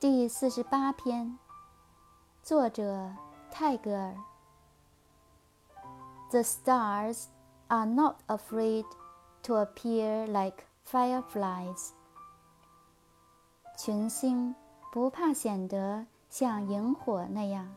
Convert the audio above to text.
第四十八篇作者泰戈尔 the stars are not afraid to appear like fireflies 群星不怕显得像萤火那样